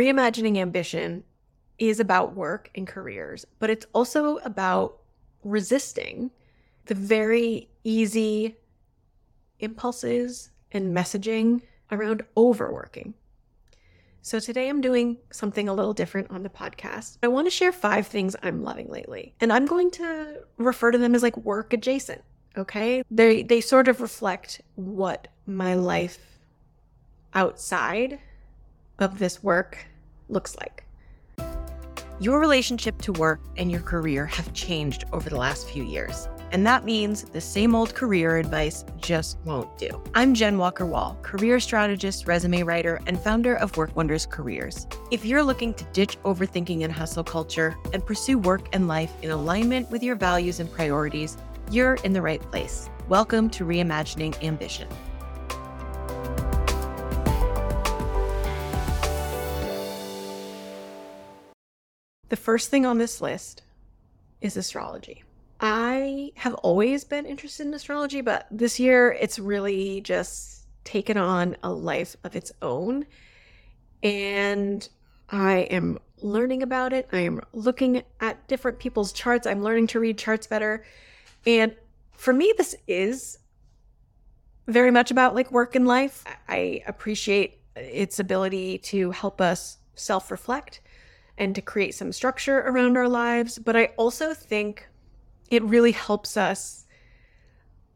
reimagining ambition is about work and careers, but it's also about resisting the very easy impulses and messaging around overworking. So today I'm doing something a little different on the podcast. I want to share five things I'm loving lately, and I'm going to refer to them as like work adjacent. Okay. They they sort of reflect what my life outside of this work looks like. Your relationship to work and your career have changed over the last few years. And that means the same old career advice just won't do. I'm Jenn Walker Wall, career strategist, resume writer, and founder of Work Wonders Careers. If you're looking to ditch overthinking and hustle culture and pursue work and life in alignment with your values and priorities, you're in the right place. Welcome to Reimagining Ambition. The first thing on this list is astrology. I have always been interested in astrology, but this year it's really just taken on a life of its own. And I am learning about it. I am looking at different people's charts. I'm learning to read charts better. And for me, this is very much about like work and life. I appreciate its ability to help us self reflect and to create some structure around our lives. But I also think it really helps us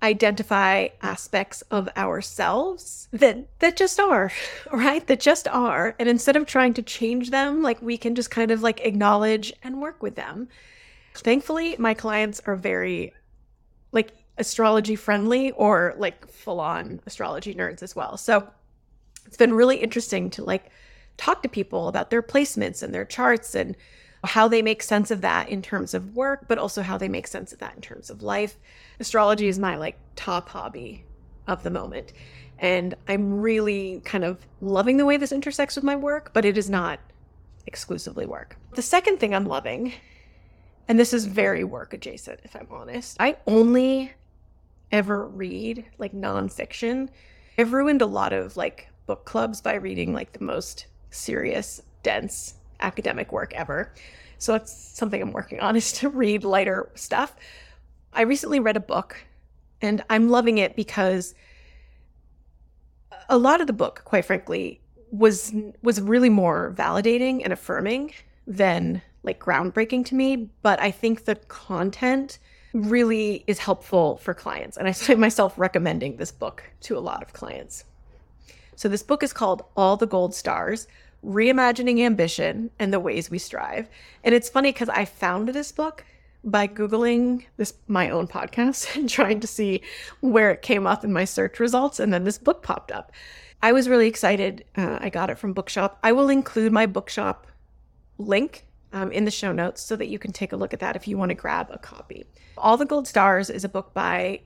identify aspects of ourselves that that just are right? That just are. And instead of trying to change them like we can just kind of like acknowledge and work with them. Thankfully my clients are very like astrology friendly or like full on astrology nerds as well. So it's been really interesting to like talk to people about their placements and their charts and how they make sense of that in terms of work, but also how they make sense of that in terms of life. Astrology is my like top hobby of the moment. And I'm really kind of loving the way this intersects with my work, but it is not exclusively work. The second thing I'm loving, and this is very work adjacent, if I'm honest, I only ever read like nonfiction. I've ruined a lot of like book clubs by reading like the most serious, dense academic work ever. So that's something I'm working on is to read lighter stuff. I recently read a book and I'm loving it because a lot of the book, quite frankly, was was really more validating and affirming than like groundbreaking to me, but I think the content really is helpful for clients and I find myself recommending this book to a lot of clients. So this book is called All the Gold Stars: reimagining ambition and the ways we strive. And it's funny because I found this book by googling this my own podcast and trying to see where it came up in my search results and then this book popped up. I was really excited uh, i got it from bookshop. I will include my bookshop link um, in the show notes so that you can take a look at that if you want to grab a copy. All the gold stars is a book by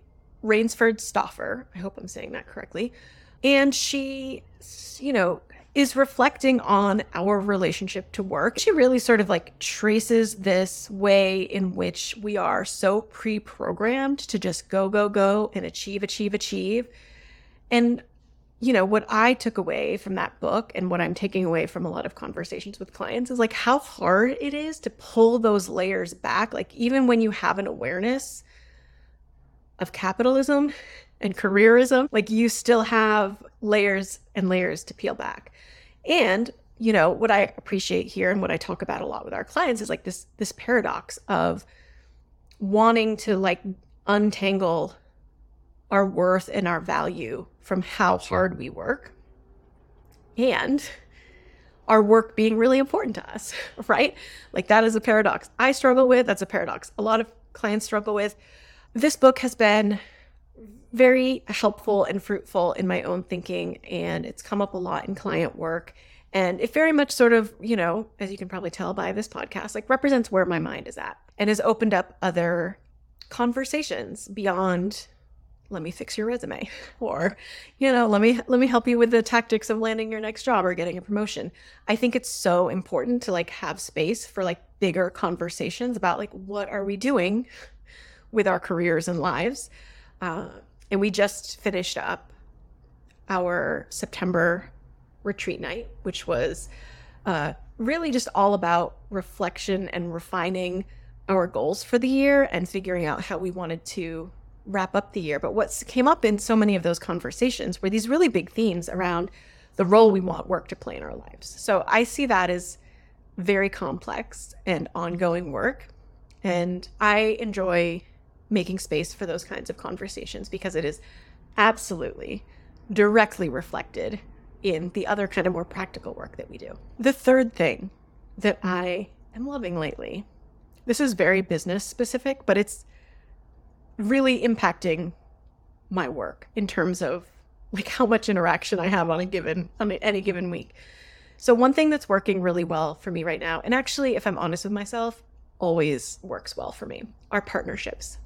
Rainesford Stauffer i hope i'm saying that correctly. And she you know is reflecting on our relationship to work. She really sort of like traces this way in which we are so pre programmed to just go, go, go and achieve, achieve, achieve. And, you know, what I took away from that book and what I'm taking away from a lot of conversations with clients is like how hard it is to pull those layers back. Like, even when you have an awareness of capitalism and careerism, like you still have layers and layers to peel back. And, you know, what I appreciate here and what I talk about a lot with our clients is like this this paradox of wanting to like untangle our worth and our value from how hard we work and our work being really important to us, right? Like that is a paradox I struggle with. That's a paradox a lot of clients struggle with. This book has been very helpful and fruitful in my own thinking, and it's come up a lot in client work. And it very much sort of, you know, as you can probably tell by this podcast, like represents where my mind is at and has opened up other conversations beyond let me fix your resume or you know let me let me help you with the tactics of landing your next job or getting a promotion i think it's so important to like have space for like bigger conversations about like what are we doing with our careers and lives uh, and we just finished up our September retreat night, which was Uh, really, just all about reflection and refining our goals for the year and figuring out how we wanted to wrap up the year. But what came up in so many of those conversations were these really big themes around the role we want work to play in our lives. So I see that as very complex and ongoing work. And I enjoy making space for those kinds of conversations because it is absolutely directly reflected in the other kind of more practical work that we do. The third thing that I am loving lately, this is very business specific, but it's really impacting my work in terms of like how much interaction I have on a given on any given week. So one thing that's working really well for me right now, and actually if I'm honest with myself, always works well for me, are partnerships.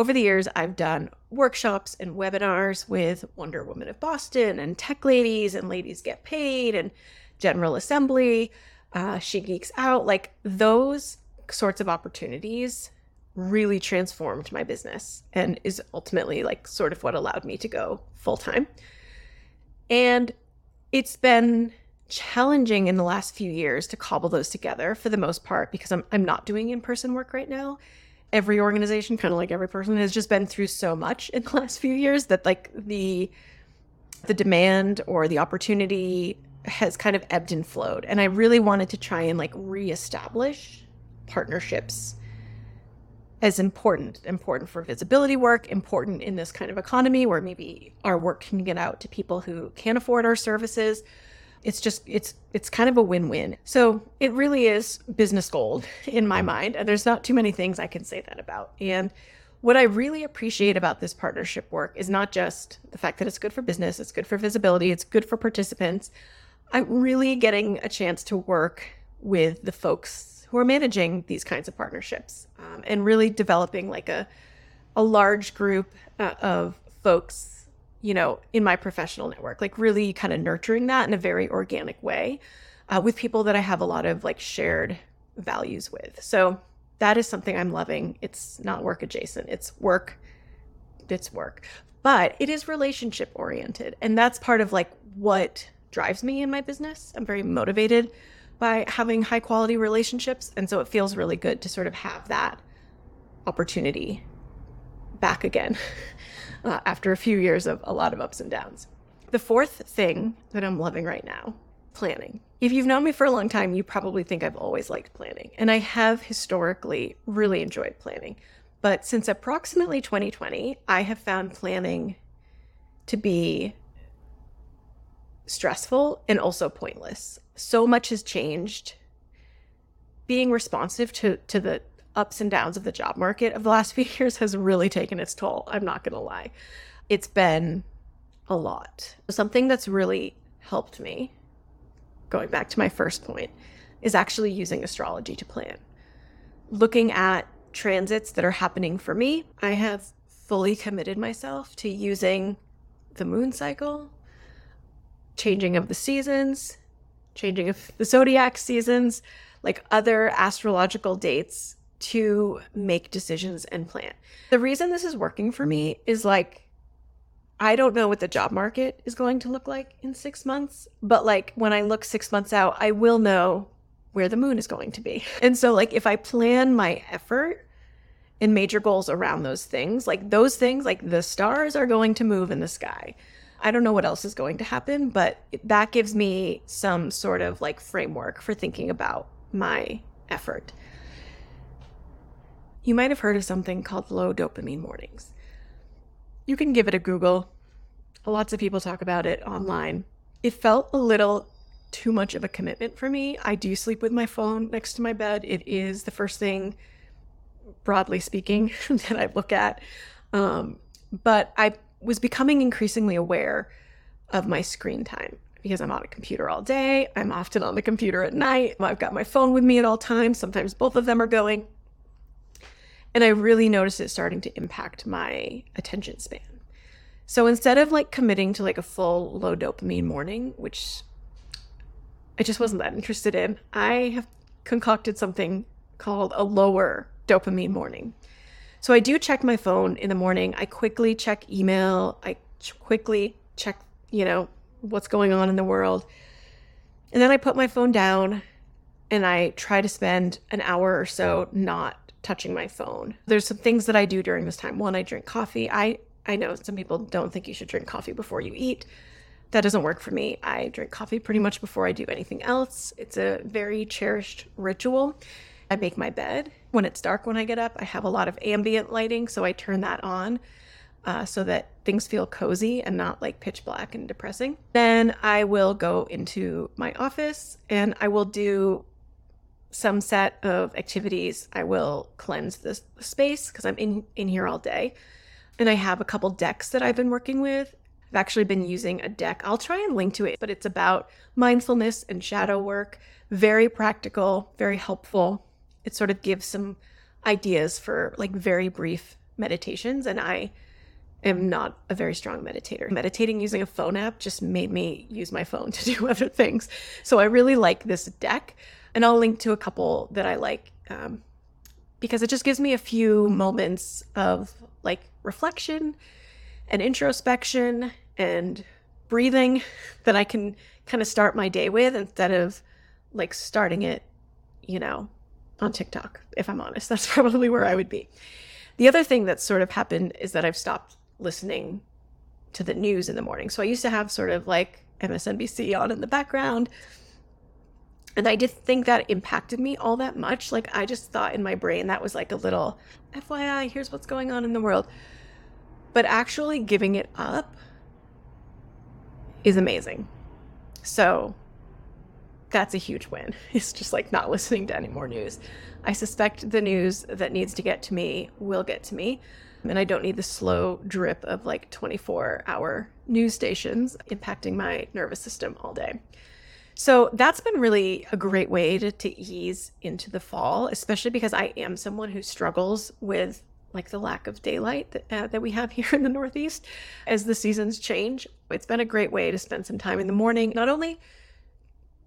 Over the years, I've done workshops and webinars with Wonder Woman of Boston and Tech Ladies and Ladies Get Paid and General Assembly, uh, She Geeks Out. Like those sorts of opportunities really transformed my business and is ultimately like sort of what allowed me to go full time. And it's been challenging in the last few years to cobble those together for the most part because I'm I'm not doing in-person work right now every organization, kind of like every person, has just been through so much in the last few years that like the the demand or the opportunity has kind of ebbed and flowed. And I really wanted to try and like reestablish partnerships as important, important for visibility work, important in this kind of economy where maybe our work can get out to people who can't afford our services it's just it's it's kind of a win-win. So it really is business gold in my mind, and there's not too many things I can say that about. And what I really appreciate about this partnership work is not just the fact that it's good for business, it's good for visibility, it's good for participants. I'm really getting a chance to work with the folks who are managing these kinds of partnerships um, and really developing like a a large group uh, of folks you know, in my professional network, like really kind of nurturing that in a very organic way uh, with people that I have a lot of like shared values with. So that is something I'm loving. It's not work adjacent, it's work, it's work, but it is relationship oriented. And that's part of like what drives me in my business. I'm very motivated by having high quality relationships. And so it feels really good to sort of have that opportunity back again. uh, after a few years of a lot of ups and downs. The fourth thing that I'm loving right now planning. If you've known me for a long time, you probably think I've always liked planning. And I have historically really enjoyed planning. But since approximately 2020, I have found planning to be stressful and also pointless. So much has changed. Being responsive to, to the ups and downs of the job market of the last few years has really taken its toll. I'm not going to lie. It's been a lot. Something that's really helped me, going back to my first point, is actually using astrology to plan. Looking at transits that are happening for me, I have fully committed myself to using the moon cycle, changing of the seasons, changing of the zodiac seasons, like other astrological dates to make decisions and plan. The reason this is working for me is like, I don't know what the job market is going to look like in six months, but like when I look six months out, I will know where the moon is going to be. And so, like, if I plan my effort and major goals around those things, like those things, like the stars are going to move in the sky. I don't know what else is going to happen, but that gives me some sort of like framework for thinking about my effort. You might have heard of something called low dopamine mornings. You can give it a Google. Lots of people talk about it online. It felt a little too much of a commitment for me. I do sleep with my phone next to my bed. It is the first thing, broadly speaking, that I look at. Um, but I was becoming increasingly aware of my screen time because I'm on a computer all day. I'm often on the computer at night. I've got my phone with me at all times. Sometimes both of them are going. And I really noticed it starting to impact my attention span. So instead of like committing to like a full low dopamine morning, which I just wasn't that interested in, I have concocted something called a lower dopamine morning. So I do check my phone in the morning. I quickly check email. I ch- quickly check, you know, what's going on in the world. And then I put my phone down and I try to spend an hour or so not touching my phone. There's some things that I do during this time. One, I drink coffee. I I know some people don't think you should drink coffee before you eat. That doesn't work for me. I drink coffee pretty much before I do anything else. It's a very cherished ritual. I make my bed. When it's dark when I get up, I have a lot of ambient lighting, so I turn that on uh, so that things feel cozy and not like pitch black and depressing. Then I will go into my office and I will do some set of activities. I will cleanse this space because I'm in, in here all day. And I have a couple decks that I've been working with. I've actually been using a deck. I'll try and link to it, but it's about mindfulness and shadow work. Very practical, very helpful. It sort of gives some ideas for like very brief meditations. And I am not a very strong meditator. Meditating using a phone app just made me use my phone to do other things. So I really like this deck. And I'll link to a couple that I like um, because it just gives me a few moments of like reflection and introspection and breathing that I can kind of start my day with instead of like starting it, you know, on TikTok, if I'm honest. That's probably where I would be. The other thing that's sort of happened is that I've stopped listening to the news in the morning. So I used to have sort of like MSNBC on in the background. And I didn't think that impacted me all that much. Like, I just thought in my brain that was like a little FYI, here's what's going on in the world. But actually giving it up is amazing. So that's a huge win. It's just like not listening to any more news. I suspect the news that needs to get to me will get to me. And I don't need the slow drip of like 24 hour news stations impacting my nervous system all day. So that's been really a great way to, to ease into the fall, especially because I am someone who struggles with like the lack of daylight that, uh, that we have here in the Northeast as the seasons change. It's been a great way to spend some time in the morning. Not only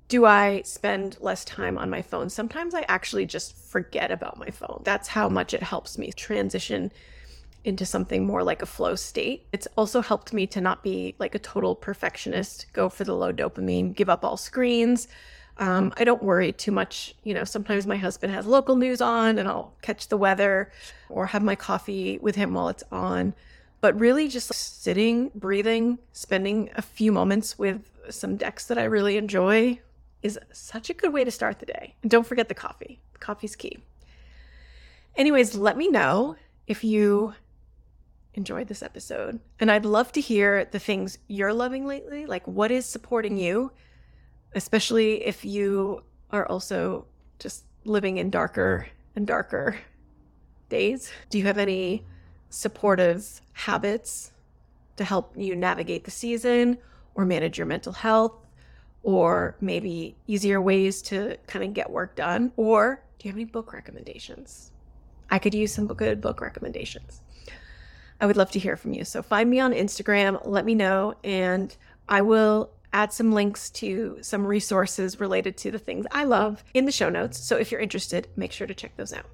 do I spend less time on my phone, sometimes I actually just forget about my phone. That's how much it helps me transition into something more like a flow state. It's also helped me to not be like a total perfectionist, go for the low dopamine, give up all screens. Um, I don't worry too much. You know, sometimes my husband has local news on and I'll catch the weather or have my coffee with him while it's on. But really, just sitting, breathing, spending a few moments with some decks that I really enjoy is such a good way to start the day. And don't forget the coffee, coffee's key. Anyways, let me know if you enjoyed this episode. And I'd love to hear the things you're loving lately. Like, what is supporting you, especially if you are also just living in darker and darker days? Do you have any supportive habits to help you navigate the season or manage your mental health? Or maybe easier ways to kind of get work done? Or do you have any book recommendations? I could use some good book recommendations. I would love to hear from you. So find me on Instagram, let me know, and I will add some links to some resources related to the things I love in the show notes. So if you're interested, make sure to check those out.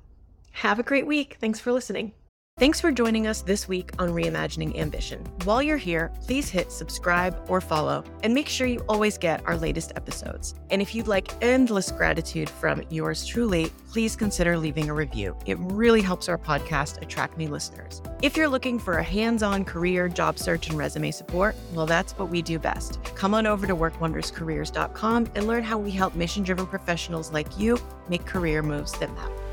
Have a great week. Thanks for listening. Thanks for joining us this week on Reimagining Ambition. While you're here, please hit subscribe or follow and make sure you always get our latest episodes. And if you'd like endless gratitude from yours truly, please consider leaving a review. It really helps our podcast attract new listeners. If you're looking for a hands on career, job search, and resume support, well, that's what we do best. Come on over to workwonderscareers.com and learn how we help mission driven professionals like you make career moves that matter.